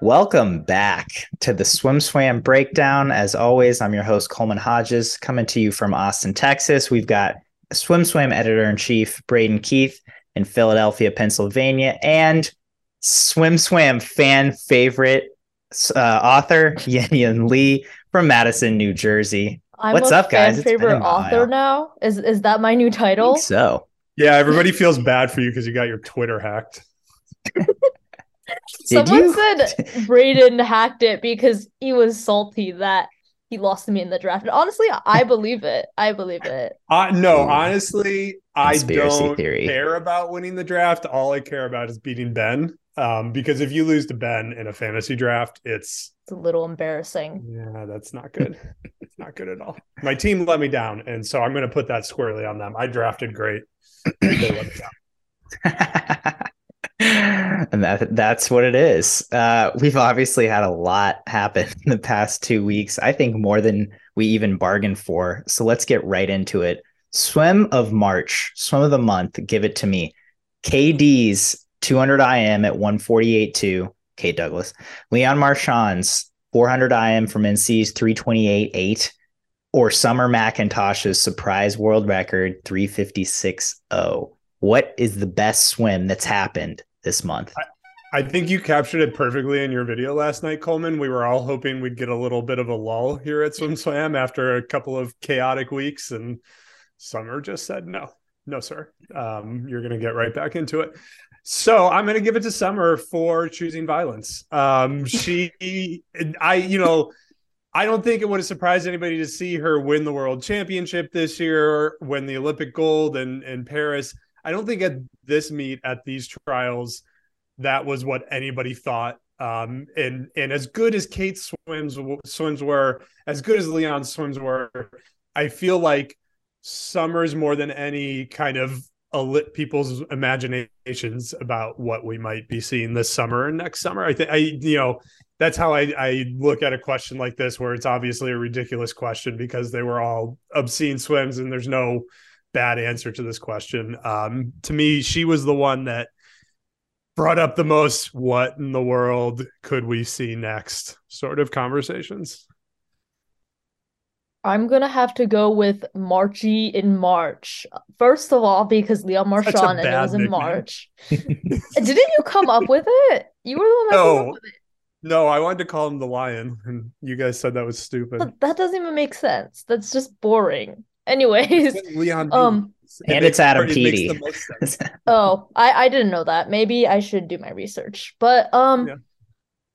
Welcome back to the Swim Swam Breakdown. As always, I'm your host, Coleman Hodges, coming to you from Austin, Texas. We've got Swim Swam editor in chief, Braden Keith, in Philadelphia, Pennsylvania, and Swim Swam fan favorite uh, author, Yen Yen Lee from Madison, New Jersey. I'm What's a up, guys? Fan It's been favorite a author while. now. Is is that my new I title? think so. Yeah, everybody feels bad for you because you got your Twitter hacked. Did Someone you? said Braden hacked it because he was salty that he lost to me in the draft. And honestly, I believe it. I believe it. Uh, no, Ooh. honestly, I don't theory. care about winning the draft. All I care about is beating Ben. Um, because if you lose to Ben in a fantasy draft, it's It's a little embarrassing. yeah, that's not good. it's not good at all. My team let me down, and so I'm going to put that squarely on them. I drafted great. They let me down. and that that's what it is. Uh, we've obviously had a lot happen in the past two weeks. I think more than we even bargained for. So let's get right into it. Swim of March, swim of the month. Give it to me. KD's 200 IM at 148.2. Kate Douglas. Leon Marchand's 400 IM from NC's 328.8. Or Summer McIntosh's surprise world record 356.0. What is the best swim that's happened this month? I think you captured it perfectly in your video last night, Coleman. We were all hoping we'd get a little bit of a lull here at Swim Swam after a couple of chaotic weeks, and Summer just said no, no, sir. Um, you're going to get right back into it. So I'm going to give it to Summer for choosing violence. Um, she, I, you know, I don't think it would have surprised anybody to see her win the world championship this year, win the Olympic gold in, in Paris. I don't think at this meet at these trials that was what anybody thought. Um, and and as good as Kate's swims swims were, as good as Leon's swims were, I feel like Summers more than any kind of lit people's imaginations about what we might be seeing this summer and next summer. I think I you know that's how I, I look at a question like this, where it's obviously a ridiculous question because they were all obscene swims and there's no bad answer to this question. Um, to me, she was the one that brought up the most what in the world could we see next sort of conversations. I'm gonna have to go with Marchy in March. First of all, because Leon Such Marchand and it bad was in nickname. March. Didn't you come up with it? You were the one that came No. up with it. No, I wanted to call him the lion, and you guys said that was stupid. But that doesn't even make sense. That's just boring. Anyways, Leon um, It And makes- it's Adam it Peaty. the. Oh, I I didn't know that. Maybe I should do my research. But um Yeah.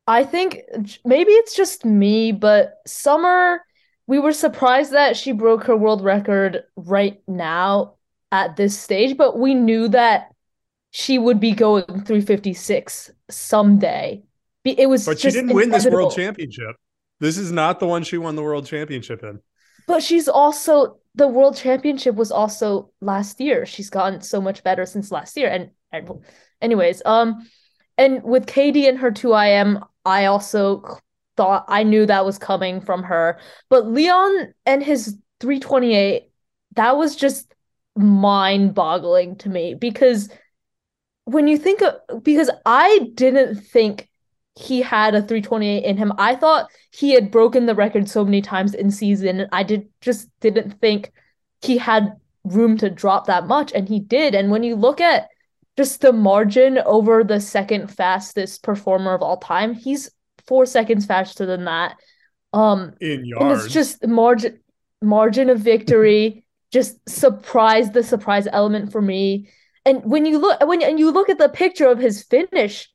I think maybe it's just me, but Summer we were surprised that she broke her world record right now at this stage, but we knew that she would be going 356 someday. It was But she just didn't win this world championship. This is not the one she won the world championship in. But she's also the world championship was also last year. She's gotten so much better since last year. And, and anyways, um, and with Katie and her 2IM, I also thought I knew that was coming from her. But Leon and his 328, that was just mind-boggling to me because when you think of because I didn't think he had a 328 in him. I thought he had broken the record so many times in season. and I did just didn't think he had room to drop that much, and he did. And when you look at just the margin over the second fastest performer of all time, he's four seconds faster than that. Um, In and yards. it's just margin margin of victory, just surprise the surprise element for me. And when you look when and you look at the picture of his finish,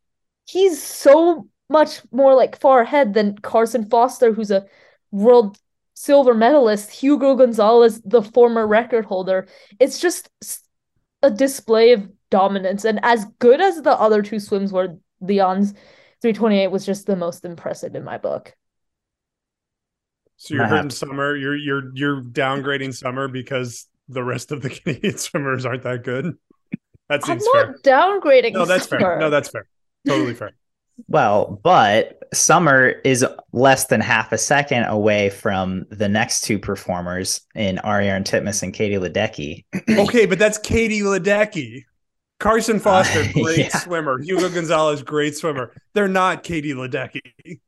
he's so much more like far ahead than Carson Foster, who's a world silver medalist, Hugo Gonzalez, the former record holder. It's just a display of dominance. And as good as the other two swims were, Leon's 328 was just the most impressive in my book. So you're hurting summer. You're you're you're downgrading summer because the rest of the Canadian swimmers aren't that good. That I'm not fair. downgrading No, that's fair. No, that's fair. Totally fair. Well, but Summer is less than half a second away from the next two performers in Ariarne Titmus and Katie Ledecky. Okay, but that's Katie Ledecky. Carson Foster, Uh, great yeah. swimmer. Hugo Gonzalez, great swimmer. They're not Katie Ledecky.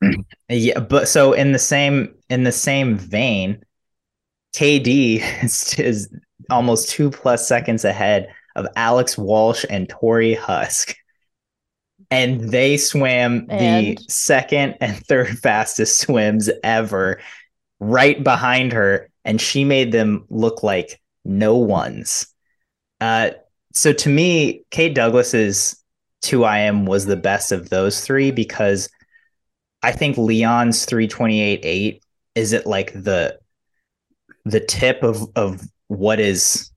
Yeah, but so in the same in the same vein, KD is, is almost two plus seconds ahead of Alex Walsh and Torri Huske. And they swam the second and third fastest swims ever right behind her. And she made them look like no ones. Uh, so to me, Kate Douglas's 2IM was the best of those three because I think Leon's 328.8 is it like the the tip of of what is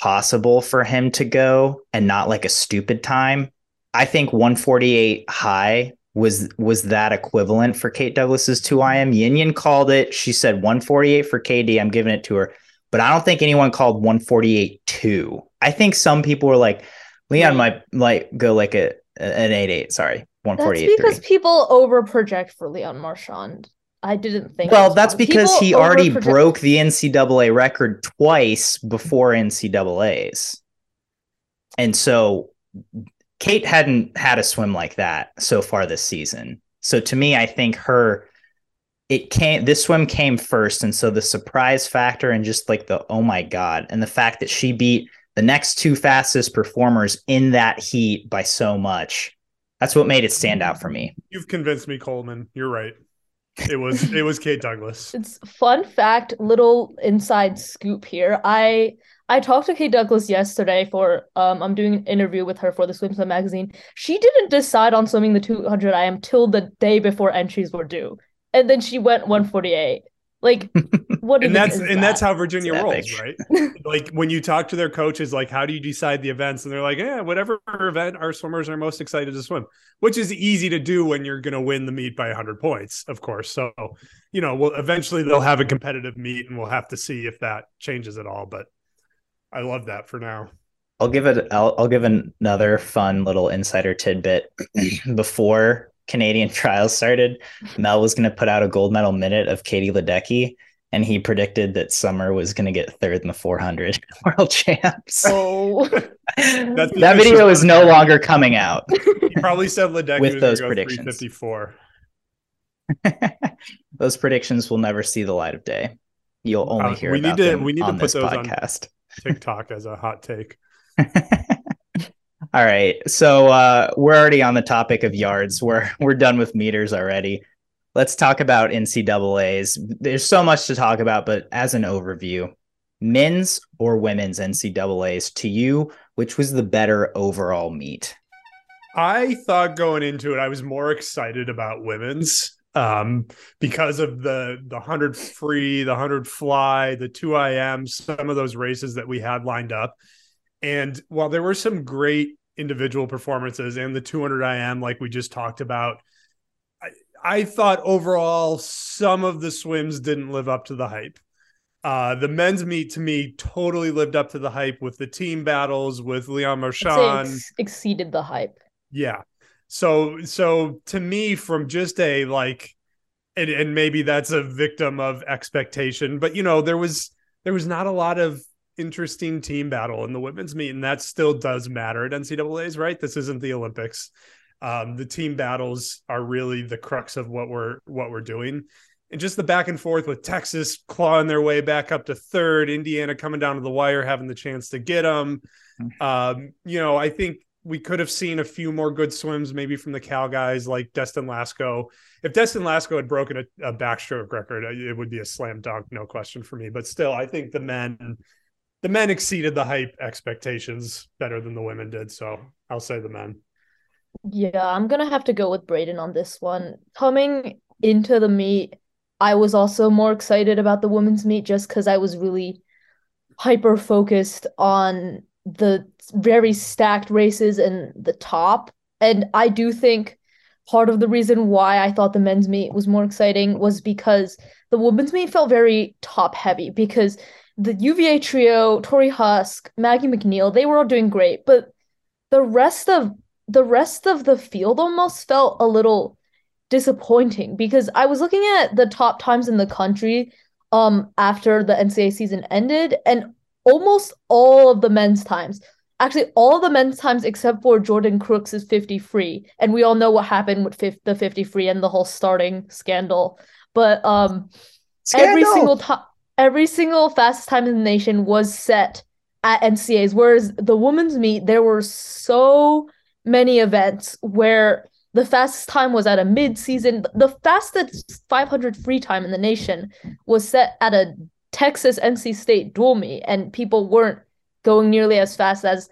possible for him to go and not like a stupid time. I think 148 high was was that equivalent for Kate Douglas's 2IM. Yin Yin called it. She said 148 for KD. I'm giving it to her. But I don't think anyone called 148 2. I think some people were like, Leon might like go like a an 8-8. Sorry. That's 148 because people over project for Leon Marchand. I didn't think. Well, that's possible. because People he already broke the NCAA record twice before NCAA's. And so Kate hadn't had a swim like that so far this season. So to me, I think her it came this swim came first. And so the surprise factor and just like the oh my God, and the fact that she beat the next two fastest performers in that heat by so much. That's what made it stand out for me. You've convinced me, Coleman. You're right. It was it was Kate Douglas. It's fun fact, little inside scoop here. I I talked to Kate Douglas yesterday for um I'm doing an interview with her for the Swim Swam magazine. She didn't decide on swimming the 200 IM till the day before entries were due, and then she went 148. Like, what? and that's is and that's how Virginia It's rolls, right? like when you talk to their coaches, like how do you decide the events? And they're like, yeah, whatever event our swimmers are most excited to swim, which is easy to do when you're going to win the meet by 100 points, of course. So, you know, well, eventually they'll have a competitive meet, and we'll have to see if that changes at all. But I love that for now. I'll give it. I'll, I'll give another fun little insider tidbit. Before Canadian trials started, Mel was going to put out a gold medal minute of Katie Ledecky, and he predicted that Summer was going to get third in the 400 World Champs. Oh, that video is no longer coming out. He probably said Ledecky With those go predictions. 354. those predictions will never see the light of day. You'll only Uh, hear we need to- them we need to on put this those on- podcast. TikTok as a hot take. All right. So uh, we're already on the topic of yards. We're we're done with meters already. Let's talk about NCAA's. There's so much to talk about, but as an overview, men's or women's NCAA's to you, which was the better overall meet? I thought going into it, I was more excited about women's um, because of the the hundred free, the hundred fly, the two IM, some of those races that we had lined up. And while there were some great individual performances and the 200 IM, like we just talked about, I, I thought overall some of the swims didn't live up to the hype. Uh, the men's meet to me totally lived up to the hype with the team battles with Leon Marchand. ex- exceeded the hype. Yeah. So so to me, from just a like and, and maybe that's a victim of expectation, but you know, there was there was not a lot of interesting team battle in the women's meet, and that still does matter at NCAA's, right? This isn't the Olympics. Um, the team battles are really the crux of what we're what we're doing. And just the back and forth with Texas clawing their way back up to third, Indiana coming down to the wire, having the chance to get them. Um, you know, I think we could have seen a few more good swims, maybe from the Cal guys like Destin Lasco. If Destin Lasco had broken a, a backstroke record, uh, it would be a slam dunk, no question for me. But still, I think the men, the men exceeded the hype expectations better than the women did. So I'll say the men. Yeah, I'm gonna have to go with Braden on this one. Coming into the meet, I was also more excited about the women's meet just because I was really hyper focused on the very stacked races in the top. And I do think part of the reason why I thought the men's meet was more exciting was because the women's meet felt very top heavy because the UVA trio, Torri Huske, Maggie MacNeil, they were all doing great, but the rest of the rest of the field almost felt a little disappointing because I was looking at the top times in the country um after the NCAA season ended and almost all of the men's times actually all the men's times except for Jordan Crooks is 50 free. And we all know what happened with 50, the 50 free and the whole starting scandal. But um scandal. every single time every single fastest time in the nation was set at NCAs. Whereas the women's meet, there were so many events where the fastest time was at a mid-season. The fastest 500 free time in the nation was set at a Texas NC State dual meet, and people weren't going nearly as fast as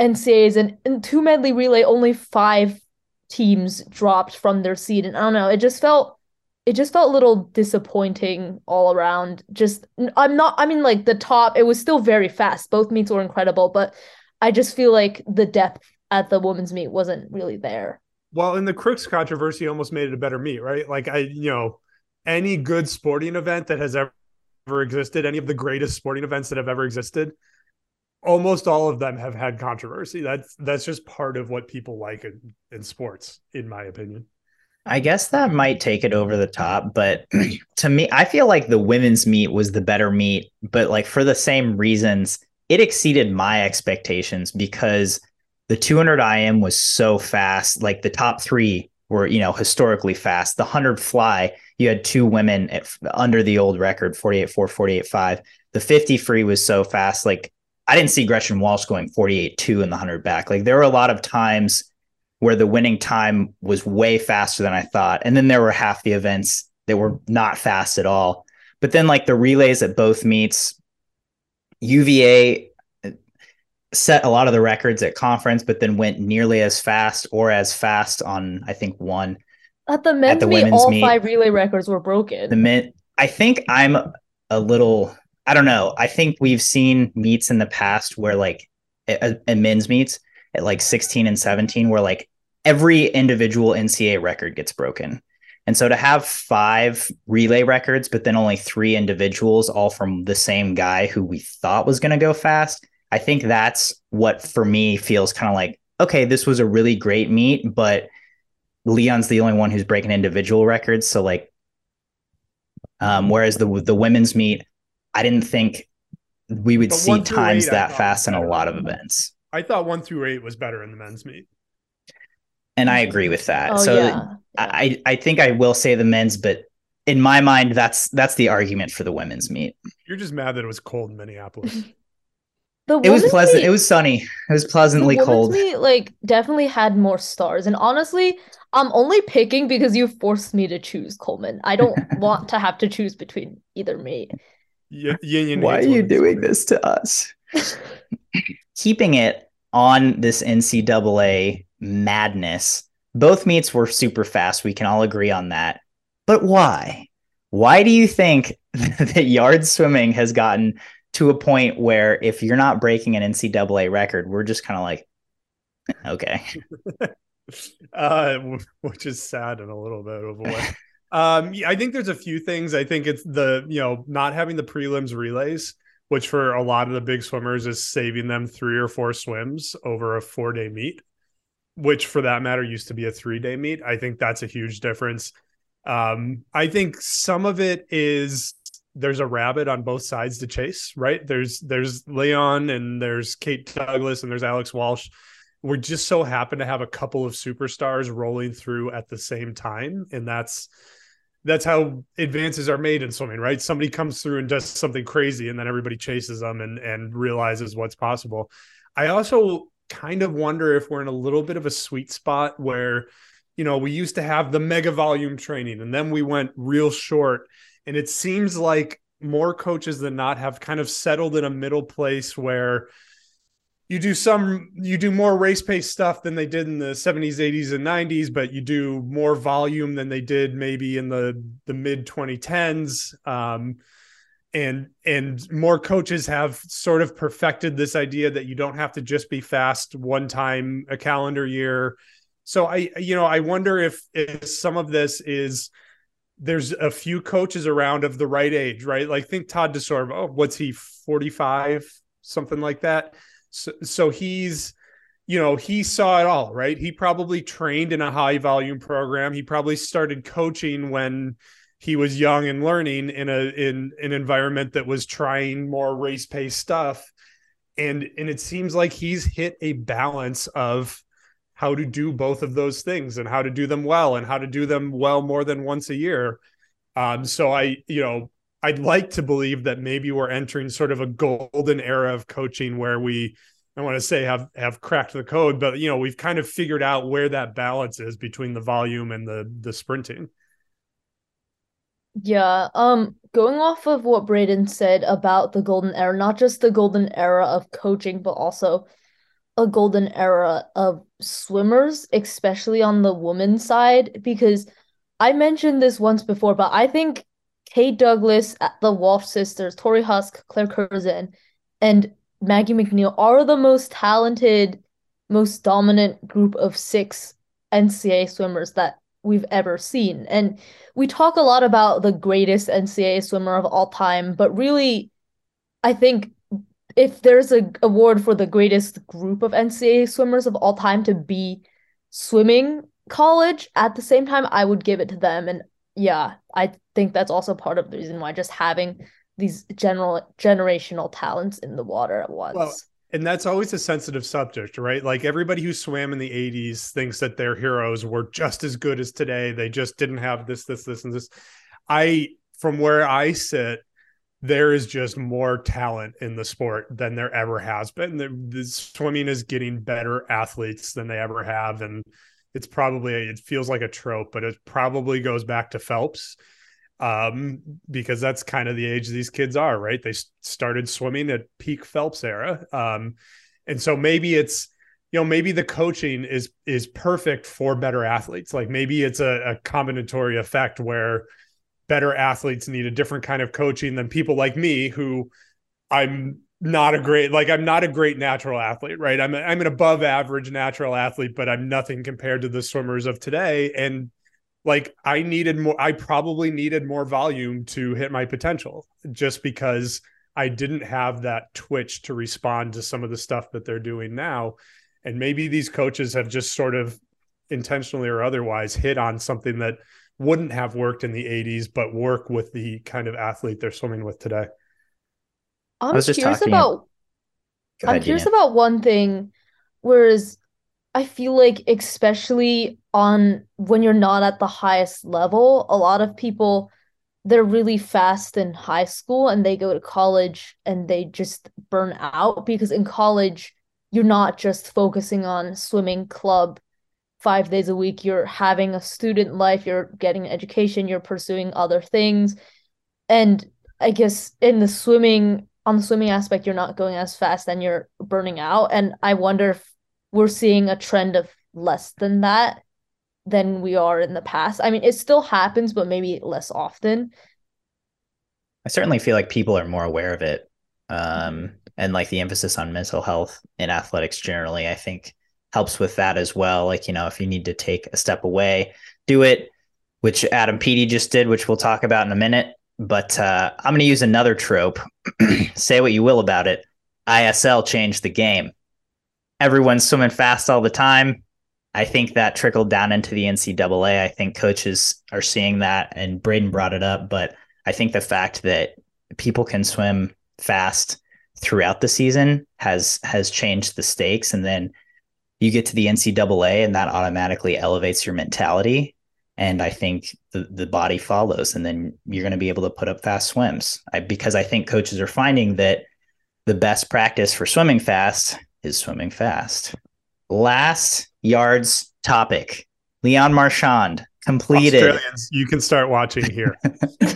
NCAs. And in two medley relay, only five teams dropped from their seed, and I don't know. It just felt it just felt a little disappointing all around. Just I'm not I mean like the top it was still very fast. Both meets were incredible, but I just feel like the depth at the women's meet wasn't really there. Well, in the Crooks controversy almost made it a better meet, right? Like I, you know, any good sporting event that has ever existed, any of the greatest sporting events that have ever existed, almost all of them have had controversy. That's that's just part of what people like in, in sports, in my opinion. I guess that might take it over the top, but to me, I feel like the women's meet was the better meet, but like for the same reasons, it exceeded my expectations because the 200 IM was so fast. Like the top three were, you know, historically fast. The 100 fly, you had two women at, under the old record, 48 4, 48 5. The 50 free was so fast. Like I didn't see Gretchen Walsh going 48 2 in the 100 back. Like there were a lot of times where the winning time was way faster than I thought. And then there were half the events that were not fast at all. But then, like the relays at both meets, UVA set a lot of the records at conference, but then went nearly as fast or as fast on, I think, one. At the men's at the meet, all meet, five relay records were broken. The min- I think I'm a little, I don't know. I think we've seen meets in the past where, like, a, at men's meets, at like 16 and 17 where like every individual NCAA record gets broken. And so to have five relay records, but then only three individuals, all from the same guy who we thought was going to go fast, I think that's what for me feels kind of like, okay, this was a really great meet, but Leon's the only one who's breaking individual records. So like, um, whereas the the women's meet, I didn't think we would see times that fast in a lot of events. I thought one through eight was better in the men's meet. And I agree with that. Oh, so yeah. I, I think I will say the men's, but in my mind, that's that's the argument for the women's meet. You're just mad that it was cold in Minneapolis. the it was pleasant. Meet, it was sunny. It was pleasantly cold. Meet, like definitely had more stars. And honestly, I'm only picking because you forced me to choose Coleman. I don't want to have to choose between either meet. Yeah, yeah, Why are you doing this to us? keeping it on this NCAA madness. Both meets were super fast. We can all agree on that. But why? Why do you think that yard swimming has gotten to a point where if you're not breaking an NCAA record, we're just kind of like, okay. uh, which is sad in a little bit of a way. um, I think there's a few things. I think it's the, you know, not having the prelims relays which for a lot of the big swimmers is saving them three or four swims over a four day meet, which for that matter used to be a three day meet. I think that's a huge difference. Um, I think some of it is there's a rabbit on both sides to chase, right? There's there's Leon and there's Kate Douglas and there's Alex Walsh. We just so happen to have a couple of superstars rolling through at the same time, and that's that's how advances are made in swimming, right? Somebody comes through and does something crazy, and then everybody chases them and and realizes what's possible. I also kind of wonder if we're in a little bit of a sweet spot where, you know, we used to have the mega volume training, and then we went real short, and it seems like more coaches than not have kind of settled in a middle place where you do some you do more race pace stuff than they did in the 70s 80s and 90s but you do more volume than they did maybe in the the mid 2010s um, and and more coaches have sort of perfected this idea that you don't have to just be fast one time a calendar year. So i you know i wonder if if some of this is there's a few coaches around of the right age right like think todd DeSorbo oh, what's he 45 something like that so, so he's, you know, he saw it all, right? He probably trained in a high volume program. He probably started coaching when he was young and learning in a in an environment that was trying more race pace stuff. and and it seems like he's hit a balance of how to do both of those things and how to do them well and how to do them well more than once a year. Um, so I, you know, I'd like to believe that maybe we're entering sort of a golden era of coaching where we I want to say have have cracked the code, but you know, we've kind of figured out where that balance is between the volume and the the sprinting. Yeah, um going off of what Braden said about the golden era, not just the golden era of coaching, but also a golden era of swimmers, especially on the women's side, because I mentioned this once before, but I think Kate Douglas, uh, the Walsh sisters, Torri Huske, Claire Curzan, and Maggie MacNeil are the most talented, most dominant group of six NCAA swimmers that we've ever seen. And we talk a lot about the greatest NCAA swimmer of all time, but really, I think if there's a award for the greatest group of NCAA swimmers of all time to be swimming college at the same time, I would give it to them. And yeah, I think that's also part of the reason why just having these general generational talents in the water at once. Well, and that's always a sensitive subject, right? Like everybody who swam in the 80s thinks that their heroes were just as good as today. They just didn't have this, this, this, and this. I, from where I sit, there is just more talent in the sport than there ever has been. The, the swimming is getting better athletes than they ever have. And it's probably, it feels like a trope, but it probably goes back to Phelps um, because that's kind of the age these kids are, right? They started swimming at peak Phelps era. Um, and so maybe it's, you know, maybe the coaching is is perfect for better athletes. Like maybe it's a, a combinatory effect where better athletes need a different kind of coaching than people like me who I'm not a great like I'm not a great natural athlete, right? I'm a, I'm an above average natural athlete, but I'm nothing compared to the swimmers of today. And like I needed more I probably needed more volume to hit my potential just because I didn't have that twitch to respond to some of the stuff that they're doing now. And maybe these coaches have just sort of intentionally or otherwise hit on something that wouldn't have worked in the 80s but work with the kind of athlete they're swimming with today. I'm curious about ahead, I'm curious about one thing whereas I feel like especially on when you're not at the highest level, a lot of people they're really fast in high school and they go to college and they just burn out because in college you're not just focusing on swimming club 5 days a week, you're having a student life, you're getting education, you're pursuing other things. And I guess in the swimming on the swimming aspect you're not going as fast and you're burning out and I wonder if we're seeing a trend of less than that than we are in the past. I mean, it still happens, but maybe less often. I certainly feel like people are more aware of it. Um, and like the emphasis on mental health in athletics generally, I think helps with that as well. Like, you know, if you need to take a step away, do it, which Adam Peaty just did, which we'll talk about in a minute. But uh, I'm going to use another trope. Say what you will about it. ISL changed the game everyone's swimming fast all the time. I think that trickled down into the NCAA. I think coaches are seeing that, and Braden brought it up. But I think the fact that people can swim fast throughout the season has has changed the stakes. And then you get to the NCAA, and that automatically elevates your mentality. And I think the, the body follows, and then you're going to be able to put up fast swims. I, because I think coaches are finding that the best practice for swimming fast is swimming fast. Last yards topic Leon Marchand completed. Australians, you can start watching here.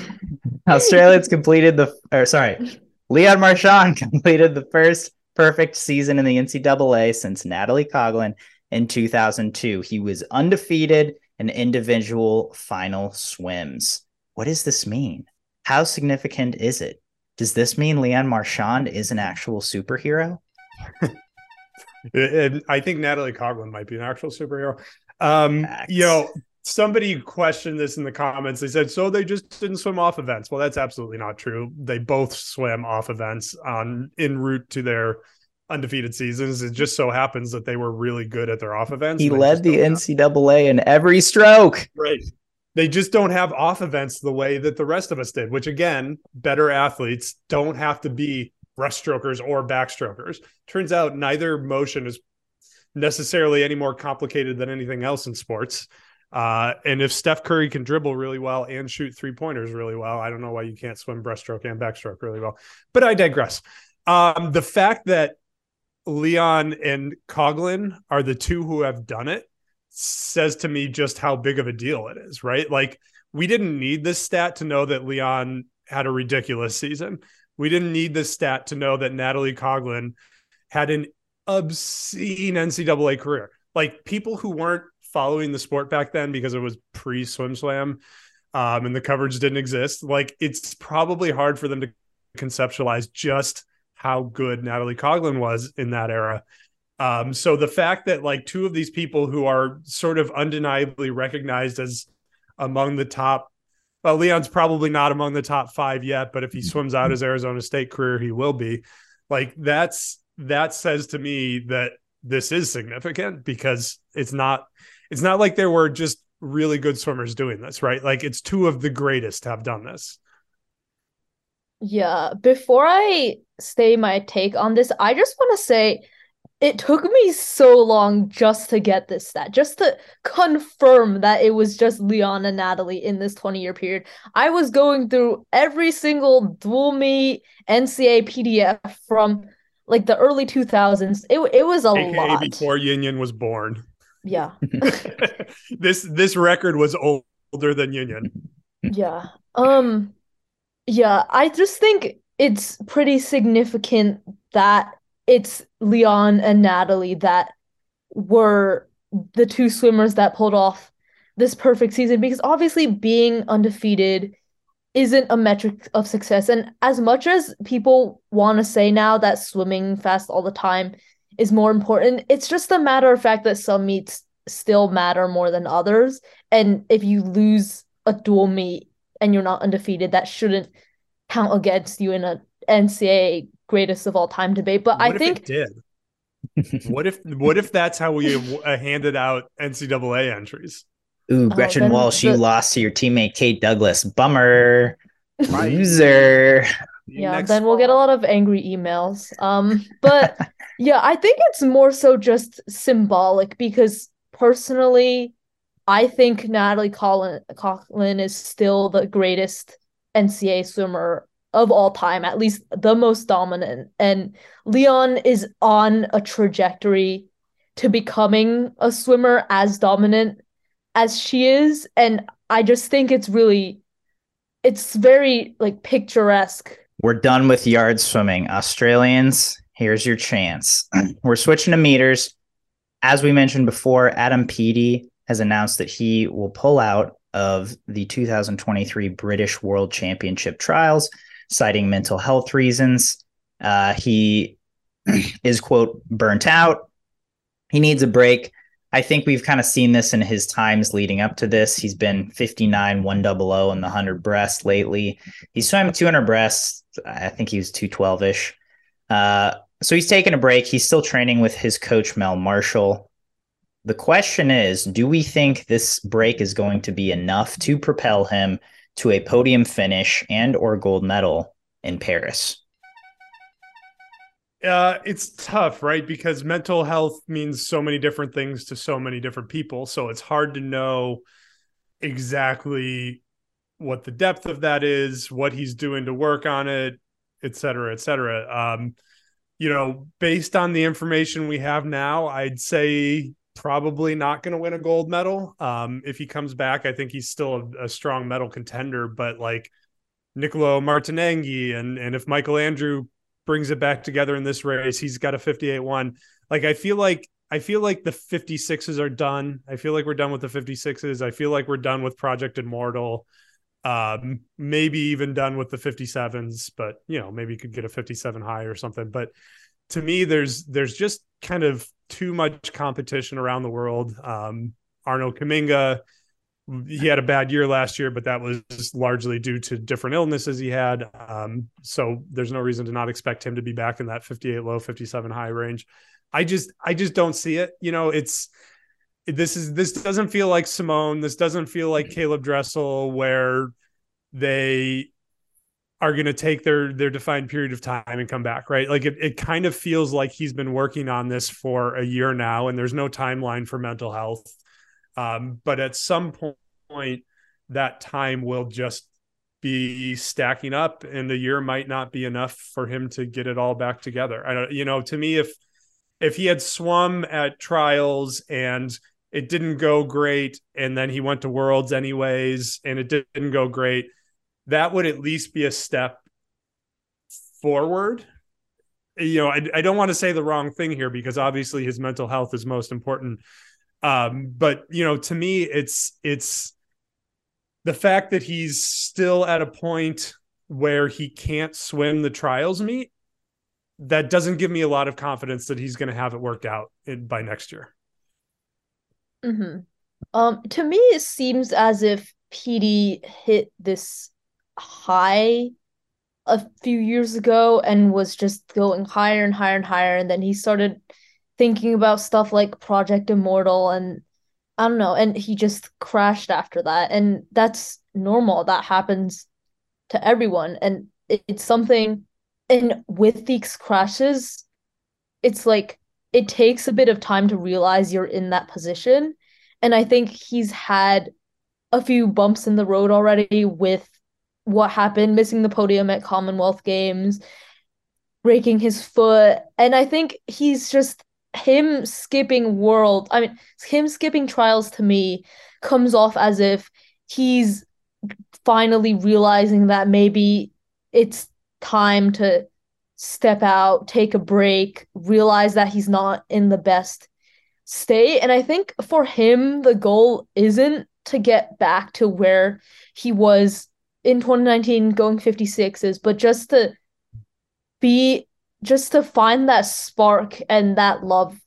Australians completed the, or sorry, Leon Marchand completed the first perfect season in the NCAA since Natalie Coughlin in 2002. He was undefeated in individual final swims. What does this mean? How significant is it? Does this mean Leon Marchand is an actual superhero? I think Natalie Coughlin might be an actual superhero. Um, you know, somebody questioned this in the comments. They said, so they just didn't swim off events. Well, that's absolutely not true. They both swim off events on en route to their undefeated seasons. It just so happens that they were really good at their off events. He led the NCAA in every stroke. Right. They just don't have off events the way that the rest of us did, which again, better athletes don't have to be breaststrokers or backstrokers. Turns out neither motion is necessarily any more complicated than anything else in sports. Uh, and if Steph Curry can dribble really well and shoot three pointers really well, I don't know why you can't swim breaststroke and backstroke really well. But I digress. Um, the fact that Leon and Coughlin are the two who have done it says to me just how big of a deal it is, right? Like we didn't need this stat to know that Leon had a ridiculous season. We didn't need this stat to know that Natalie Coughlin had an obscene NCAA career. Like people who weren't following the sport back then because it was pre Swim Swam um, and the coverage didn't exist. Like it's probably hard for them to conceptualize just how good Natalie Coughlin was in that era. Um, so the fact that like two of these people who are sort of undeniably recognized as among the top well, Leon's probably not among the top five yet, but if he swims out his Arizona State career, he will be. Like that's that says to me that this is significant because it's not it's not like there were just really good swimmers doing this, right? Like it's two of the greatest have done this. Yeah, before I say my take on this, I just want to say it took me so long just to get this stat, just to confirm that it was just Leon and Natalie in this 20 year period. I was going through every single dual meet NCA PDF from like the early 2000s. It, it was a AKA lot. Before Yin Yin was born. Yeah. this this record was older than Yin. Yeah. Um yeah, I just think it's pretty significant that it's Leon and Natalie that were the two swimmers that pulled off this perfect season because obviously being undefeated isn't a metric of success. And as much as people want to say now that swimming fast all the time is more important. It's just a matter of fact that some meets still matter more than others. And if you lose a dual meet and you're not undefeated, that shouldn't count against you in a NCAA greatest of all time debate. But what I think did. what if what if that's how we uh, handed out NCAA entries? Ooh, oh, Gretchen oh, Walsh, the... you lost to your teammate Kate Douglas. Bummer. Loser. Yeah, Next then we'll get a lot of angry emails. Um, but yeah, I think it's more so just symbolic because personally, I think Natalie Colin Coughlin is still the greatest NCAA swimmer of all time, at least the most dominant. And Leon is on a trajectory to becoming a swimmer as dominant as she is. And I just think it's really it's very like picturesque we're done with yard swimming. Australians, here's your chance. We're switching to meters. As we mentioned before, Adam Peaty has announced that he will pull out of the 2023 British World Championship trials, citing mental health reasons. Uh, he is, quote, burnt out. He needs a break. I think we've kind of seen this in his times leading up to this. He's been 59, 100 in the 100 breast lately. He swam 200 breasts. I think he was 212 ish. Uh, so he's taking a break. He's still training with his coach, Mel Marshall. The question is do we think this break is going to be enough to propel him to a podium finish and or gold medal in Paris? Uh, it's tough, right? Because mental health means so many different things to so many different people. So it's hard to know exactly what the depth of that is, what he's doing to work on it, et cetera, et cetera. Um, you know, based on the information we have now, I'd say probably not going to win a gold medal. Um, if he comes back, I think he's still a, a strong medal contender, but like Nicolo Martinenghi and and if Michael Andrew brings it back together in this race. He's got a 58-1. Like I feel like I feel like the 56s are done. I feel like we're done with the 56s. I feel like we're done with Project Immortal. Um, maybe even done with the 57s, but you know, maybe you could get a 57 high or something. But to me, there's there's just kind of too much competition around the world. Um, Arno Kamminga he had a bad year last year, but that was largely due to different illnesses he had. Um, so there's no reason to not expect him to be back in that 58 low, 57 high range. I just, I just don't see it. You know, it's this is this doesn't feel like Simone. This doesn't feel like Caeleb Dressel, where they are going to take their their defined period of time and come back right like it, it kind of feels like he's been working on this for a year now and there's no timeline for mental health um, but at some point that time will just be stacking up and the year might not be enough for him to get it all back together i don't you know to me if if he had swum at trials and it didn't go great and then he went to worlds anyways and it didn't go great that would at least be a step forward. You know, I, I don't want to say the wrong thing here because obviously his mental health is most important. Um, but you know, to me, it's it's the fact that he's still at a point where he can't swim the trials meet that doesn't give me a lot of confidence that he's going to have it worked out in, by next year. Mm-hmm. Um, to me, it seems as if Peaty hit this high a few years ago and was just going higher and higher and higher and then he started thinking about stuff like Project Immortal and I don't know and he just crashed after that. And that's normal. That happens to everyone. And it's something and with these crashes it's like it takes a bit of time to realize you're in that position. And I think he's had a few bumps in the road already with what happened, missing the podium at Commonwealth Games, breaking his foot. And I think he's just him skipping world. I mean, him skipping trials to me comes off as if he's finally realizing that maybe it's time to step out, take a break, realize that he's not in the best state. And I think for him, the goal isn't to get back to where he was in 2019 going 56s, but just to be just to find that spark and that love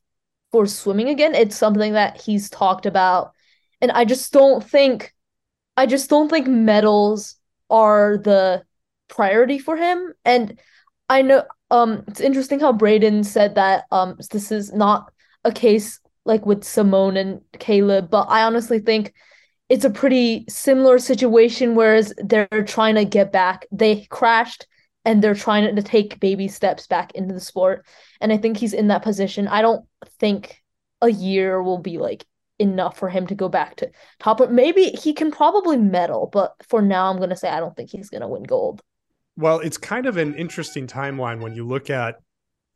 for swimming again, it's something that he's talked about. And I just don't think I just don't think medals are the priority for him. And I know um it's interesting how Braden said that um this is not a case like with Simone and Caleb, but I honestly think it's a pretty similar situation whereas they're trying to get back they crashed and they're trying to take baby steps back into the sport and i think he's in that position i don't think a year will be like enough for him to go back to top maybe he can probably medal but for now i'm going to say i don't think he's going to win gold well it's kind of an interesting timeline when you look at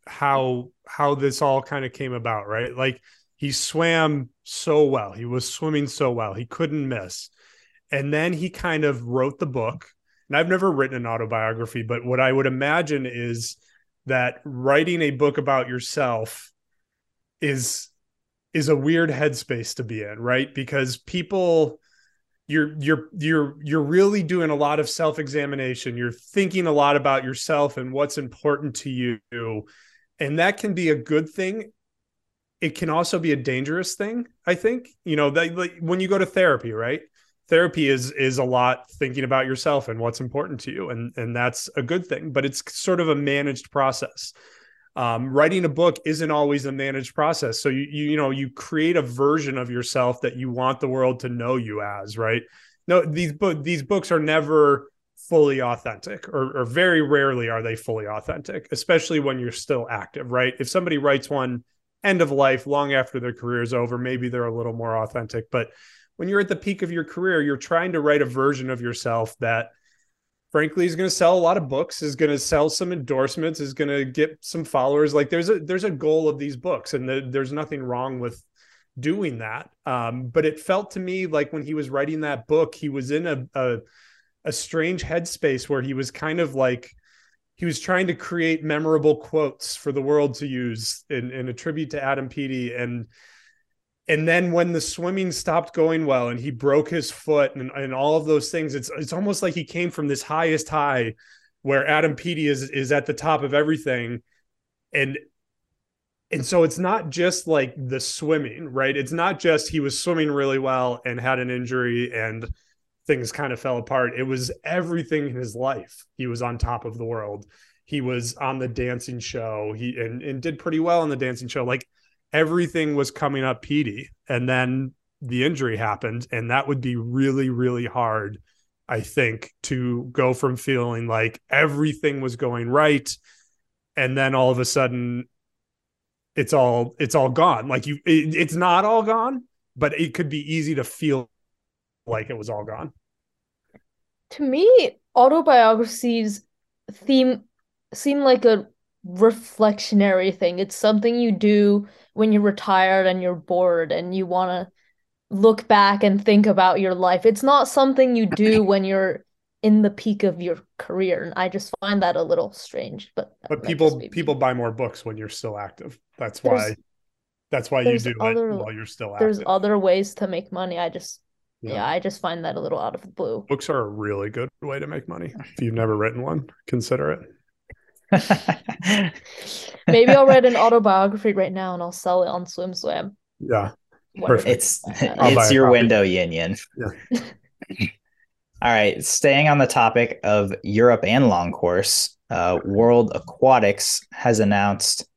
how how this all kind of came about right like he swam so well. He was swimming so well. He couldn't miss. And then he kind of wrote the book. And I've never written an autobiography, but what I would imagine is that writing a book about yourself is is a weird headspace to be in, right? Because people you're you're you're you're really doing a lot of self-examination. You're thinking a lot about yourself and what's important to you. And that can be a good thing it can also be a dangerous thing i think you know that like when you go to therapy right therapy is is a lot thinking about yourself and what's important to you and and that's a good thing but it's sort of a managed process um, writing a book isn't always a managed process so you, you you know you create a version of yourself that you want the world to know you as right no these book these books are never fully authentic or, or very rarely are they fully authentic especially when you're still active right if somebody writes one end of life, long after their career is over, maybe they're a little more authentic. But when you're at the peak of your career, you're trying to write a version of yourself that frankly is going to sell a lot of books is going to sell some endorsements is going to get some followers like there's a there's a goal of these books and the, there's nothing wrong with doing that um, but it felt to me like when he was writing that book he was in a, a a strange headspace where he was kind of like he was trying to create memorable quotes for the world to use in, in a tribute to Adam Peaty. And and then when the swimming stopped going well and he broke his foot and, and all of those things, it's it's almost like he came from this highest high where Adam Peaty is is at the top of everything. And and so it's not just like the swimming, right? It's not just he was swimming really well and had an injury and things kind of fell apart. It was everything in his life. He was on top of the world. He was on the dancing show. He and, and did pretty well on the dancing show. Like everything was coming up Peaty. And then the injury happened. And that would be really, really hard I think, to go from feeling like everything was going right and then all of a sudden it's all it's all gone. Like you it, it's not all gone, but it could be easy to feel like it was all gone. To me, autobiographies theme seem like a reflectionary thing. It's something you do when you're retired and you're bored and you want to look back and think about your life. It's not something you do when you're in the peak of your career and I just find that a little strange, but But people people buy more books when you're still active. That's why there's, that's why you do other, it while you're still active. There's other ways to make money. I just yeah. yeah. I just find that a little out of the blue. Books are a really good way to make money. If you've never written one, consider it. Maybe I'll write an autobiography right now and I'll sell it on SwimSwam. Yeah. Perfect. It's it's your window, Yanyan. Yeah. All right. Staying on the topic of Europe and long course, uh, World Aquatics has announced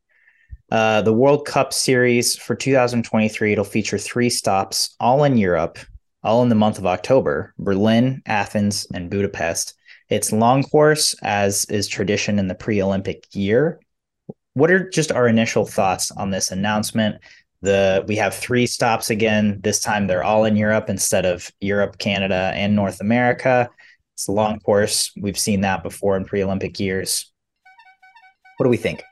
uh, the World Cup series for 2023. It'll feature three stops, all in Europe, all in the month of October Berlin, Athens, and Budapest. It's long course, as is tradition in the pre Olympic year. What are just our initial thoughts on this announcement? The we have three stops again. This time they're all in Europe instead of Europe, Canada, and North America. It's a long course. We've seen that before in pre-Olympic years. What do we think?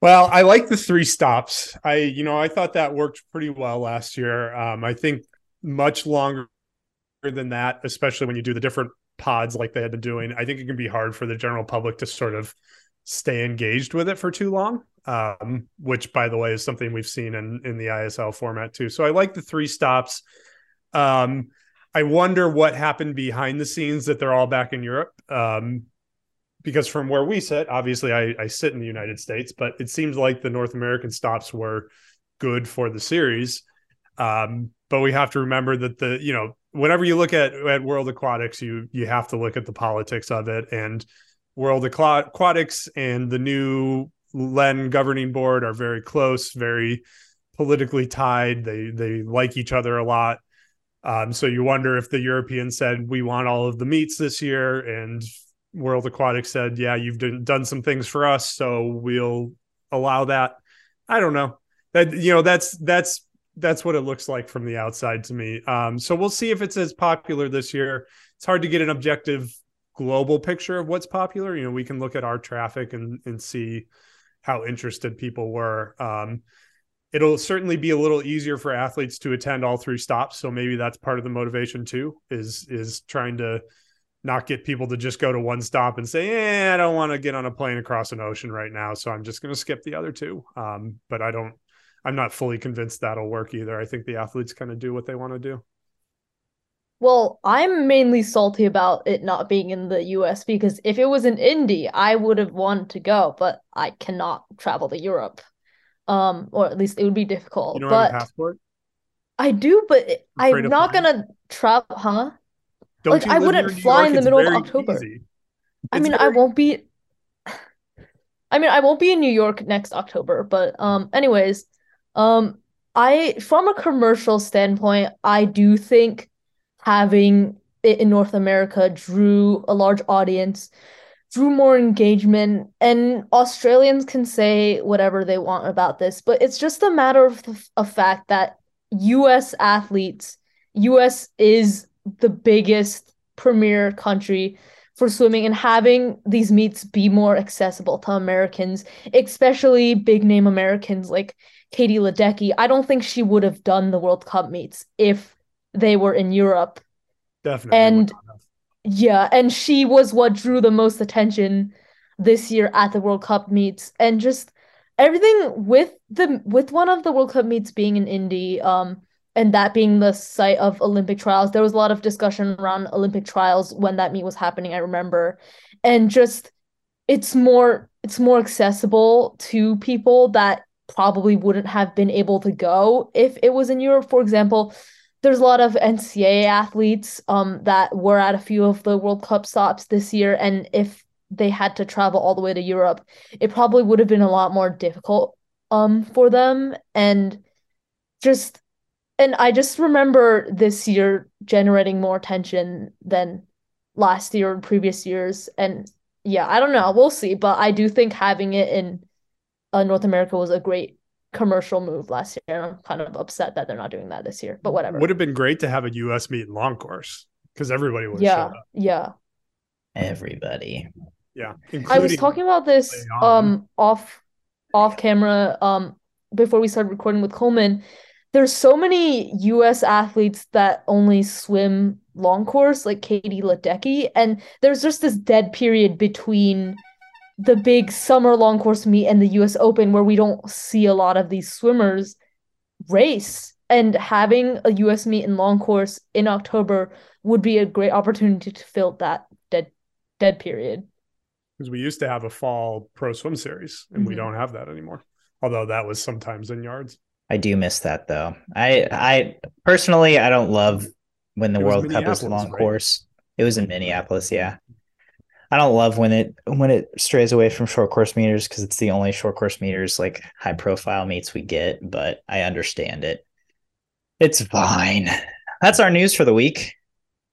Well, I like the three stops. I, you know, I thought that worked pretty well last year. Um, I think much longer than that, especially when you do the different pods like they had been doing, I think it can be hard for the general public to sort of stay engaged with it for too long. Um, which by the way is something we've seen in in the ISL format too. So I like the three stops. Um, I wonder what happened behind the scenes that they're all back in Europe. Um, because from where we sit, obviously I, I sit in the United States, but it seems like the North American stops were good for the series. Um, but we have to remember that the you know whenever you look at at World Aquatics, you you have to look at the politics of it and World Aquatics and the new LEN governing board are very close, very politically tied. They they like each other a lot. Um, so you wonder if the Europeans said we want all of the meets this year, and World Aquatics said, yeah, you've done, done some things for us, so we'll allow that. I don't know. That you know that's that's that's what it looks like from the outside to me. Um, so we'll see if it's as popular this year. It's hard to get an objective global picture of what's popular. You know, we can look at our traffic and and see how interested people were. Um, it'll certainly be a little easier for athletes to attend all three stops. So maybe that's part of the motivation too. Is is trying to not get people to just go to one stop and say, "Eh, I don't want to get on a plane across an ocean right now, so I'm just going to skip the other two. Um, but I don't I'm not fully convinced that'll work either. I think the athletes kind of do what they want to do. Well, I'm mainly salty about it not being in the US because if it was in Indy, I would have wanted to go, but I cannot travel to Europe. Um, or at least it would be difficult. You don't but have a passport? I do, but I'm not gonna travel, huh? Don't like I wouldn't fly in the middle of October. I mean, very... I won't be. I mean, I won't be in New York next October, but um, anyways, um, I from a commercial standpoint, I do think having it in North America drew a large audience, drew more engagement, and Australians can say whatever they want about this, but it's just a matter of the of fact that US athletes, US is the biggest premier country for swimming and having these meets be more accessible to Americans, especially big name Americans like Katie Ledecky, I don't think she would have done the World Cup meets if they were in Europe. Definitely. And yeah, and she was what drew the most attention this year at the World Cup meets and just everything with the with one of the World Cup meets being in Indy um and that being the site of Olympic trials there was a lot of discussion around Olympic trials when that meet was happening I remember and just it's more it's more accessible to people that probably wouldn't have been able to go if it was in Europe. For example, there's a lot of NCAA athletes um, that were at a few of the World Cup stops this year, and if they had to travel all the way to Europe, it probably would have been a lot more difficult um for them and just and I just remember this year generating more attention than last year or previous years. And yeah, I don't know. We'll see. But I do think having it in uh, North America was a great commercial move last year. And I'm kind of upset that they're not doing that this year. But whatever. Would have been great to have a US meet in long course because everybody would yeah, yeah. Everybody. Yeah. I was talking about this um off off camera um before we started recording with Coleman. There's so many US athletes that only swim long course, like Katie Ledecky, and there's just this dead period between the big summer long course meet and the US Open where we don't see a lot of these swimmers race. And having a US meet in long course in October would be a great opportunity to fill that dead dead period. Because we used to have a fall pro swim series and mm-hmm. we don't have that anymore. Although that was sometimes in yards. I do miss that though. I I personally I don't love when the World Cup is long right? course. It was in Minneapolis, yeah. I don't love when it when it strays away from short course meters because it's the only short course meters like high profile meets we get, but I understand it. It's fine. That's our news for the week.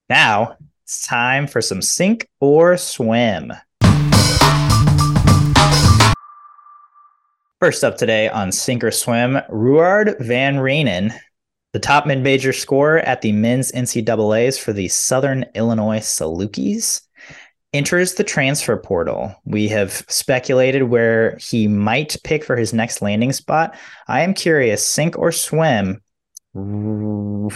Now it's time for some sink or swim. First up today on Sink or Swim, Ruard Van Renen, the top mid major scorer at the men's NCAAs for the Southern Illinois Salukis enters the transfer portal. We have speculated where he might pick for his next landing spot. I am curious, sink or swim, Ruard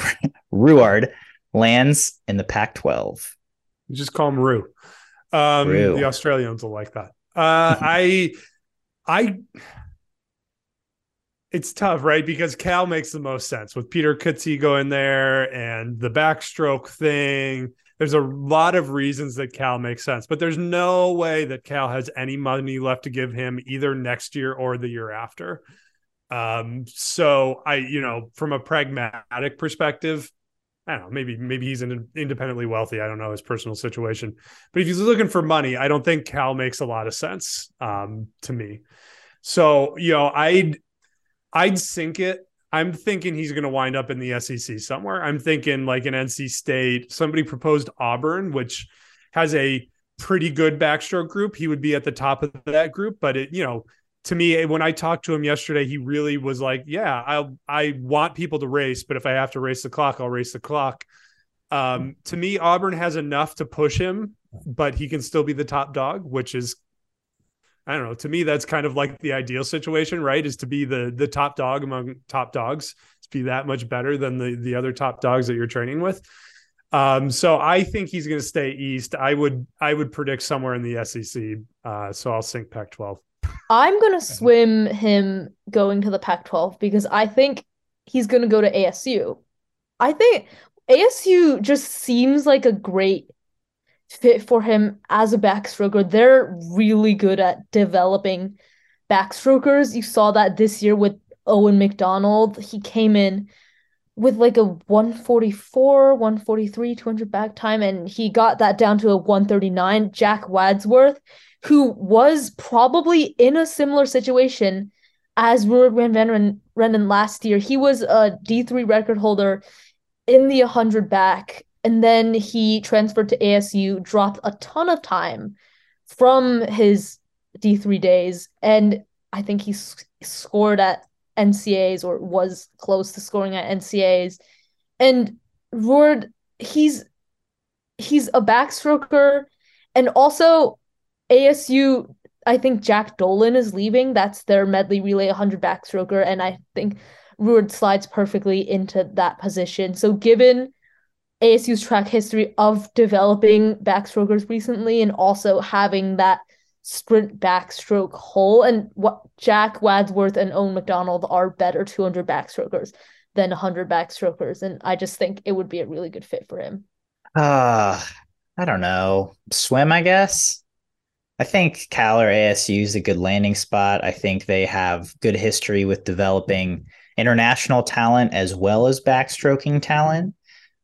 lands in the Pac 12. You just call him Rue. Um. The Australians will like that. Uh, I, I, it's tough, right? Because Cal makes the most sense with Pieter Coetze going there and the backstroke thing there's a lot of reasons that Cal makes sense, but there's no way that Cal has any money left to give him either next year or the year after. Um, so I, you know, from a pragmatic perspective, I don't know, maybe maybe he's independently wealthy. I don't know his personal situation, but if he's looking for money, I don't think Cal makes a lot of sense um, to me. So you know, I'd I'd sink it I'm thinking he's going to wind up in the SEC somewhere. I'm thinking like an NC State. Somebody proposed Auburn, which has a pretty good backstroke group. He would be at the top of that group, but it, you know, to me, when I talked to him yesterday, he really was like, "Yeah, I I want people to race, but if I have to race the clock, I'll race the clock." Um, to me, Auburn has enough to push him, but he can still be the top dog, which is I don't know. To me, that's kind of like the ideal situation, right? Is to be the the top dog among top dogs, to be that much better than the the other top dogs that you're training with. Um, so I think he's going to stay east. I would I would predict somewhere in the SEC. Uh, so I'll sink Pac-12. I'm going to swim him going to the Pac-12 because I think he's going to go to ASU. I think ASU just seems like a great fit for him as a backstroker. They're really good at developing backstrokers. You saw that this year with Owen McDonald. He came in with like a 144, 143, 200 back time, and he got that down to a 139. Jack Wadsworth, who was probably in a similar situation as Ruard Van Renen last year, he was a D3 record holder in the 100 back and then he transferred to ASU, dropped a ton of time from his D3 days. And I think he scored at NCAAs or was close to scoring at NCAAs. And Ruard, he's he's a backstroker. And also ASU, I think Jack Dolan is leaving. That's their medley relay 100 backstroker. And I think Ruard slides perfectly into that position. So given ASU's track history of developing backstrokers recently and also having that sprint backstroke hole. And what Jack Wadsworth and Owen McDonald are better 200 backstrokers than 100 backstrokers. And I just think it would be a really good fit for him. Uh, I don't know. Swim, I guess. I think Cal or ASU is a good landing spot. I think they have good history with developing international talent as well as backstroking talent.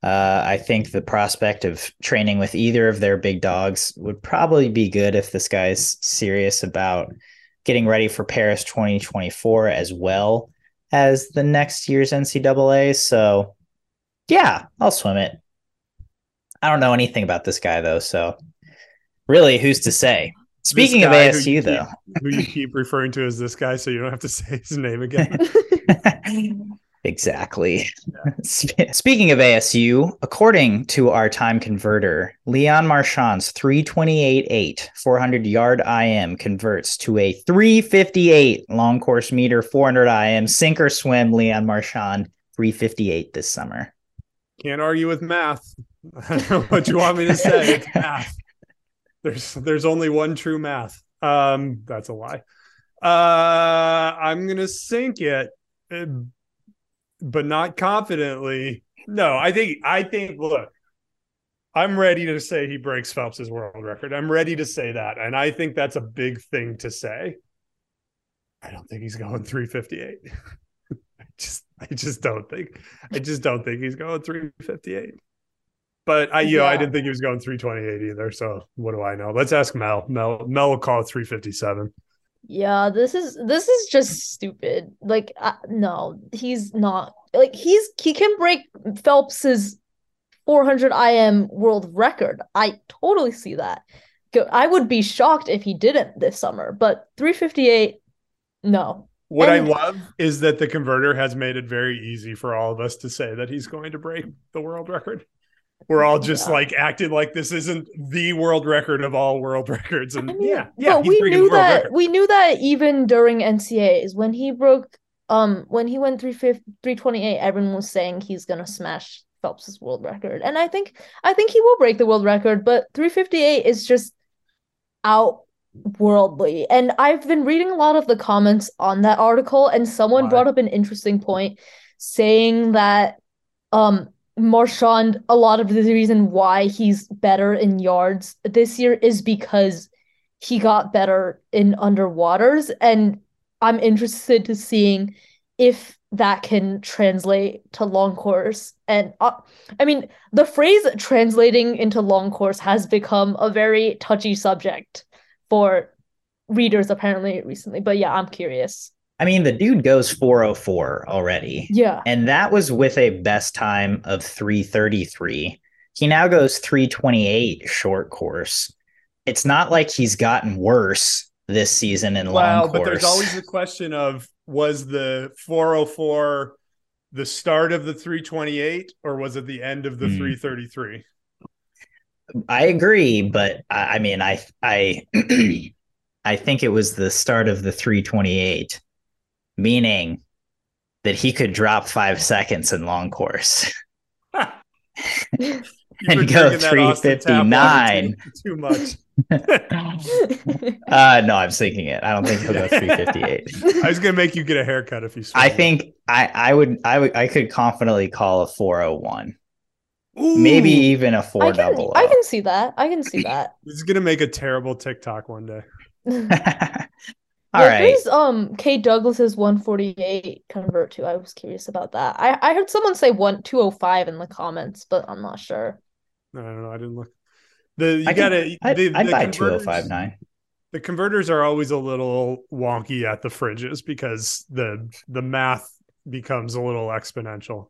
Uh, I think the prospect of training with either of their big dogs would probably be good if this guy's serious about getting ready for Paris 2024 as well as the next year's NCAA. So, yeah, I'll swim it. I don't know anything about this guy though, so really, who's to say? Speaking of guy who ASU though, keep- who you keep referring to as this guy, so you don't have to say his name again. exactly. Sp- Speaking of ASU, according to our time converter, Leon Marchand's 328.8 400 yard IM converts to a 358 long course meter 400 IM sink or swim. Leon Marchand 358 this summer. Can't argue with math. I don't know what you want me to say. It's math. There's there's only one true math. Um, that's a lie. Uh, I'm gonna sink it, uh, but not confidently. No, I think I think. Look, I'm ready to say he breaks Phelps's world record. I'm ready to say that, and I think that's a big thing to say. I don't think he's going 358. I just I just don't think I just don't think he's going 358. But I you know I didn't think he was going 328 either. So what do I know? Let's ask Mel. Mel Mel will call 357. Yeah, this is this is just stupid. Like, uh, no, he's not. Like, he's he can break Phelps's 400 IM world record. I totally see that. Go- I would be shocked if he didn't this summer, but 358, no. What And- I love is that the converter has made it very easy for all of us to say that he's going to break the world record. We're all just Yeah. like acting like this isn't the world record of all world records. And I mean, yeah, yeah, but we knew that record. we knew that even during NCAAs when he broke um when he went 350 328 everyone was saying he's to smash Phelps's world record. And I think I think he will break the world record, but 358 is just outworldly. And I've been reading a lot of the comments on that article and someone Why? brought up an interesting point saying that um Marchand, a lot of the reason why he's better in yards this year is because he got better in underwaters. And I'm interested to seeing if that can translate to long course. And uh, I mean, the phrase translating into long course has become a very touchy subject for readers apparently recently. But yeah, I'm curious. I mean, the dude goes 404 already. Yeah. And that was with a best time of 333. He now goes 328 short course. It's not like he's gotten worse this season in long course. but there's always the question of was the 404 the start of the 328 or was it the end of the Hmm. 333? I agree, but I, I mean, I I I think it was the start of the 328, meaning that he could drop five seconds in long course. And go drinking that Austin tap water 359. Too, too much. Uh no, I'm sinking it. I don't think he'll go 358. I was gonna make you get a haircut if you. I swallowed. think I I would I would I could confidently call a 401. Ooh, Maybe even a four can double. I can see that. I can see that. He's gonna make a terrible TikTok one day. All What right. does um Kate Douglas's 148 convert to? I was curious about that. I, I heard someone say one 205 in the comments, but I'm not sure. I don't know. I didn't look. The you I gotta. could, I'd, the, I'd the buy converters- 2059. The converters are always a little wonky at the fringes because the the math becomes a little exponential.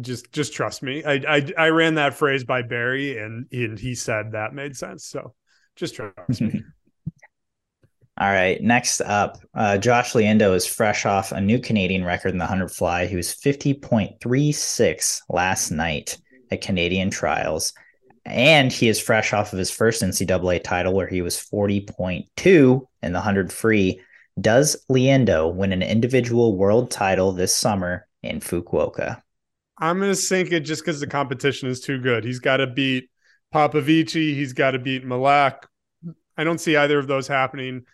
Just just trust me. I I, I ran that phrase by Barry and and he said that made sense. So just trust me. All right. Next up, uh, Josh Liendo is fresh off a new Canadian record in the 100 fly. He was 50.36 last night at Canadian trials. And he is fresh off of his first NCAA title where he was 40.2 in the 100 free. Does Liendo win an individual world title this summer in Fukuoka? I'm gonna sink it just because the competition is too good. He's got to beat Popovici. He's got to beat Milak. I don't see either of those happening.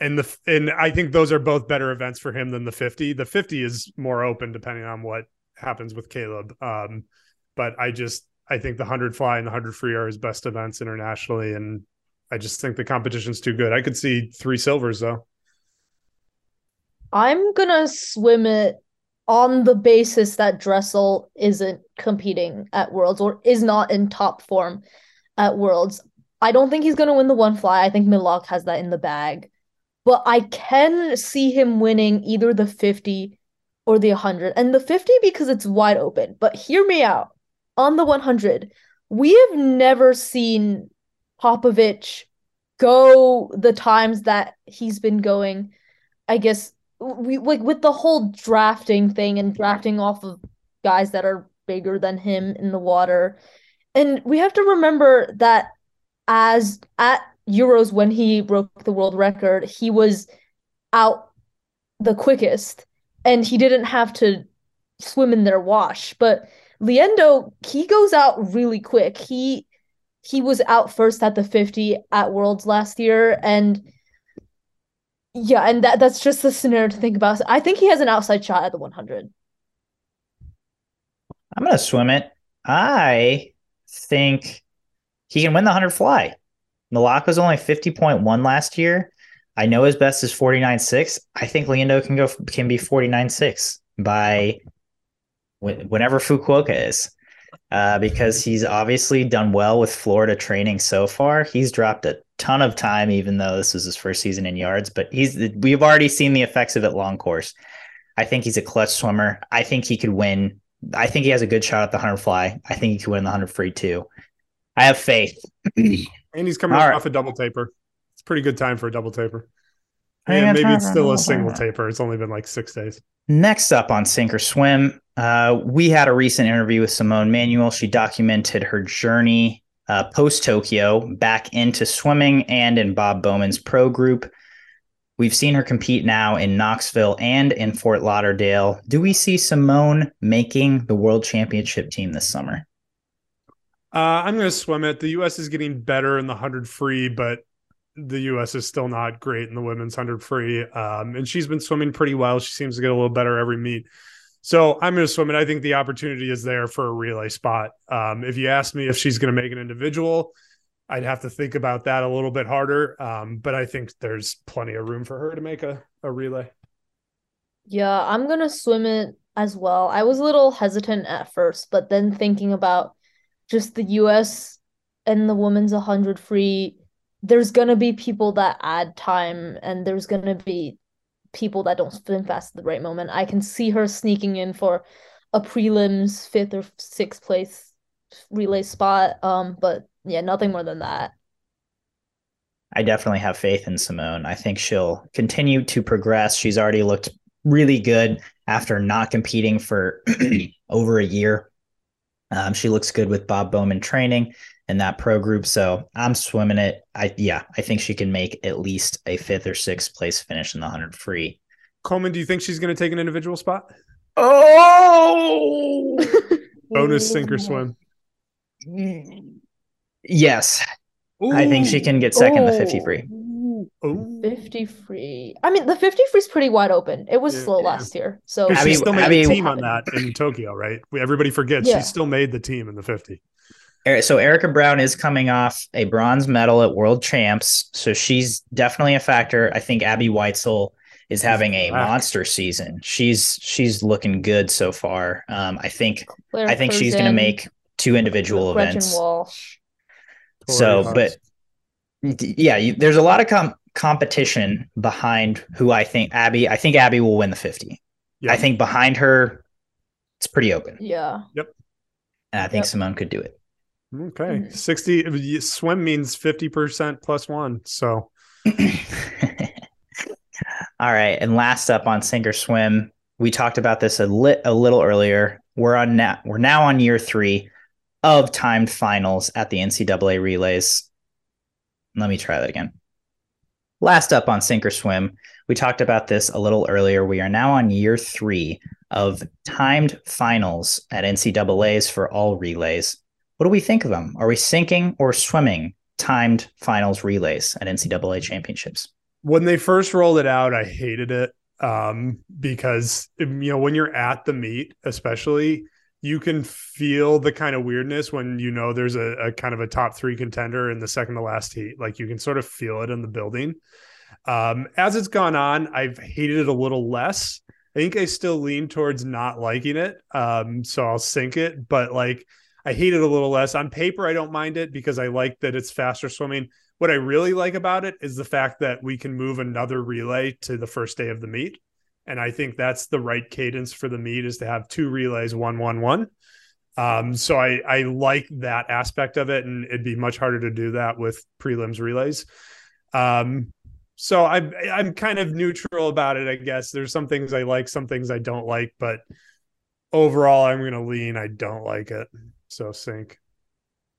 And the and I think those are both better events for him than the 50. The 50 is more open depending on what happens with Caeleb. Um, but I just I think the 100 fly and the 100 free are his best events internationally, and I just think the competition's too good. I could see three silvers though. I'm gonna swim it on the basis that Dressel isn't competing at Worlds or is not in top form at Worlds. I don't think he's gonna win the one fly. I think Milak has that in the bag. But I can see him winning either the 50 or the 100. And the 50 because it's wide open. But hear me out. On the 100, we have never seen Popovici go the times that he's been going. I guess we like with the whole drafting thing and drafting off of guys that are bigger than him in the water. And we have to remember that as at Euros when he broke the world record, he was out the quickest and he didn't have to swim in their wash. But Liendo, he goes out really quick. He he was out first at the 50 at Worlds last year and yeah, and that that's just the scenario to think about. I think he has an outside shot at the 100. I'm going to swim it. I think he can win the 100 fly. Lock was only 50.1 last year. I know his best is 49.6. I think Liendo can go can be 49.6 by whenever Fukuoka is. Uh, because he's obviously done well with Florida training so far. He's dropped a ton of time, even though this was his first season in yards. But he's we've already seen the effects of it long course. I think he's a clutch swimmer. I think he could win. I think he has a good shot at the hundred fly. I think he could win the hundred free too. I have faith. and he's coming All off a double taper. It's a pretty good time for a double taper. And maybe it's still a single taper. It's only been like six days. Next up on Sink or Swim, uh, we had a recent interview with Simone Manuel. She documented her journey uh, post Tokyo back into swimming and in Bob Bowman's pro group. We've seen her compete now in Knoxville and in Fort Lauderdale. Do we see Simone making the world championship team this summer? Uh, I'm going to swim it. The U.S. is getting better in the 100 free, but the U.S. is still not great in the women's 100 free. Um, and she's been swimming pretty well. She seems to get a little better every meet. So I'm going to swim it. I think the opportunity is there for a relay spot. Um, if you ask me if she's going to make an individual, I'd have to think about that a little bit harder. Um, but I think there's plenty of room for her to make a, a relay. Yeah, I'm going to swim it as well. I was a little hesitant at first, but then thinking about just the US and the women's 100 free, there's going to be people that add time and there's going to be people that don't swim fast at the right moment. I can see her sneaking in for a prelims fifth or sixth place relay spot. Um, but yeah, nothing more than that. I definitely have faith in Simone. I think she'll continue to progress. She's already looked really good after not competing for over a year. Um, she looks good with Bob Bowman training and that pro group. So I'm swimming it. I yeah, I think she can make at least a fifth or sixth place finish in the hundred free. Coleman, do you think she's going to take an individual spot? Oh, bonus sink or swim. Yes, Ooh. I think she can get second Ooh. the fifty free. Ooh. 50 free. I mean, the 50 free is pretty wide open. It was yeah, slow yeah. last year. So she still made Abbey, the team on that in Tokyo, right? Everybody forgets yeah. she still made the team in the 50. So Erika Brown is coming off a bronze medal at World Champs, so she's definitely a factor. I think Abbey Weitzeil is having a monster season. She's she's looking good so far. Um, I think Claire I think she's going to make two individual Gretchen events. Walsh. So, but yeah, you, there's a lot of com- competition behind who I think Abbey. I think Abbey will win the 50. Yep. I think behind her, it's pretty open. Yeah. Yep. And I think yep. Simone could do it. Okay. Mm-hmm. 60 swim means 50% plus one. So All right. And last up on sink or swim, we talked about this a lit a little earlier. We're on now we're now on year three of timed finals at the NCAA relays. Let me try that again. Last up on sink or swim, we talked about this a little earlier. We are now on year three of timed finals at NCAA's for all relays. What do we think of them? Are we sinking or swimming timed finals relays at NCAA championships? When they first rolled it out, I hated it um, because you know when you're at the meet, especially you can feel the kind of weirdness when you know there's a, a, kind of a top three contender in the second to last heat. Like you can sort of feel it in the building. Um, as it's gone on, I've hated it a little less. I think I still lean towards not liking it. Um, so I'll sink it, but like I hate it a little less. On paper, I don't mind it because I like that it's faster swimming. What I really like about it is the fact that we can move another relay to the first day of the meet. And I think that's the right cadence for the meet is to have two relays, one, one, one. Um, so I I like that aspect of it, and it'd be much harder to do that with prelims relays. Um, so I'm I'm kind of neutral about it. I guess there's some things I like, some things I don't like, but overall, I'm going to lean. I don't like it. So sink.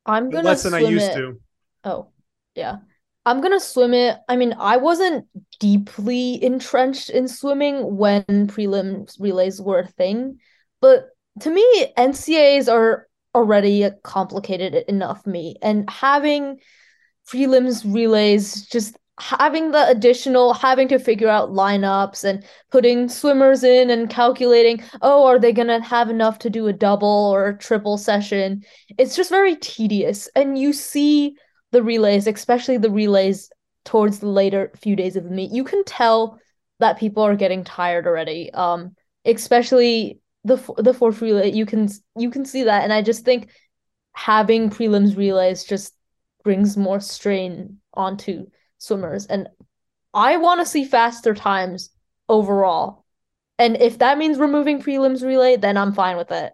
I'm gonna less than I used it. to. Oh, yeah. I'm gonna swim it. I mean, I wasn't deeply entrenched in swimming when prelims relays were a thing, but to me, NCAAs are already complicated enough me, and having prelims relays just having the additional having to figure out lineups and putting swimmers in and calculating oh are they going to have enough to do a double or a triple session it's just very tedious and you see the relays especially the relays towards the later few days of the meet you can tell that people are getting tired already um especially the the fourth relay you can you can see that and i just think having prelims relays just brings more strain onto swimmers and I want to see faster times overall. And if that means removing prelims relay, then I'm fine with it.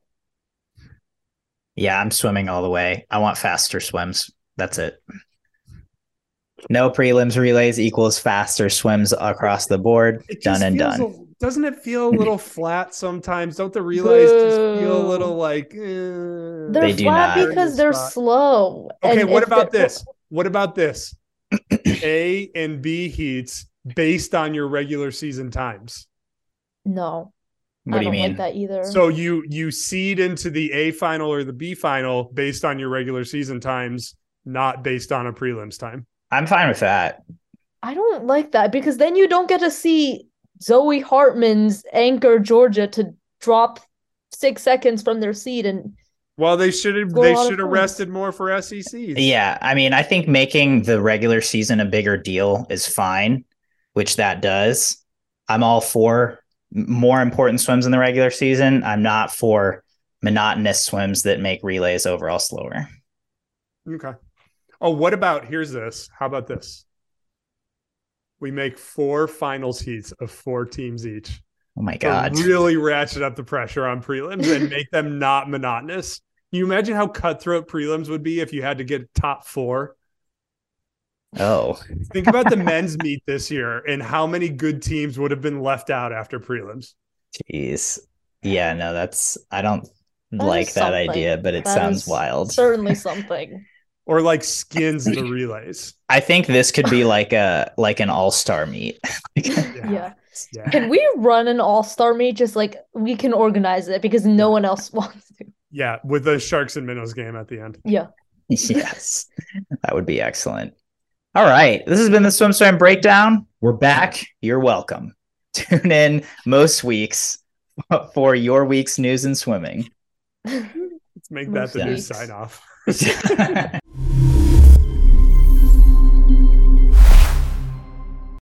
Yeah, I'm swimming all the way. I want faster swims. That's it. No prelims relays equals faster swims across the board. It Done and done. a- doesn't it feel a little flat sometimes? Don't the relays just feel a little like? eh. They're They do flat not. because they're Spot. slow. Okay, And what about this? What about this? A and B heats based on your regular season times. No, What I do you don't like mean? that either. So you you seed into the A final or the B final based on your regular season times, not based on a prelims time. I'm fine with that. I don't like that because then you don't get to see Zoie Hartman's anchor Georgia to drop six seconds from their seat and Well, they should have they should have rested more for SECs. Yeah, I mean, I think making the regular season a bigger deal is fine, which that does. I'm all for more important swims in the regular season. I'm not for monotonous swims that make relays overall slower. Okay. Oh, what about here's this? How about this? We make four finals heats of four teams each. Oh my god. really ratchet up the pressure on prelims and make them not monotonous. Can you imagine how cutthroat prelims would be if you had to get top four? Oh, Think about the men's meet this year and how many good teams would have been left out after prelims. jeez. Yeah, no, that's I don't That like that something. idea, but it That sounds wild. certainly something. Or like skins the relays. I think this could be like a like an all-star meet. Yeah. Yeah. Can we run an all-star meet? Just like we can organize it because no one else wants to. Yeah. With the Sharks and Minnows game at the end. Yeah. yes. That would be excellent. All right. This has been the Swim Swam Breakdown. We're back. You're welcome. Tune in most weeks for your week's news in swimming. Let's make that the new sign off. ハハハハ!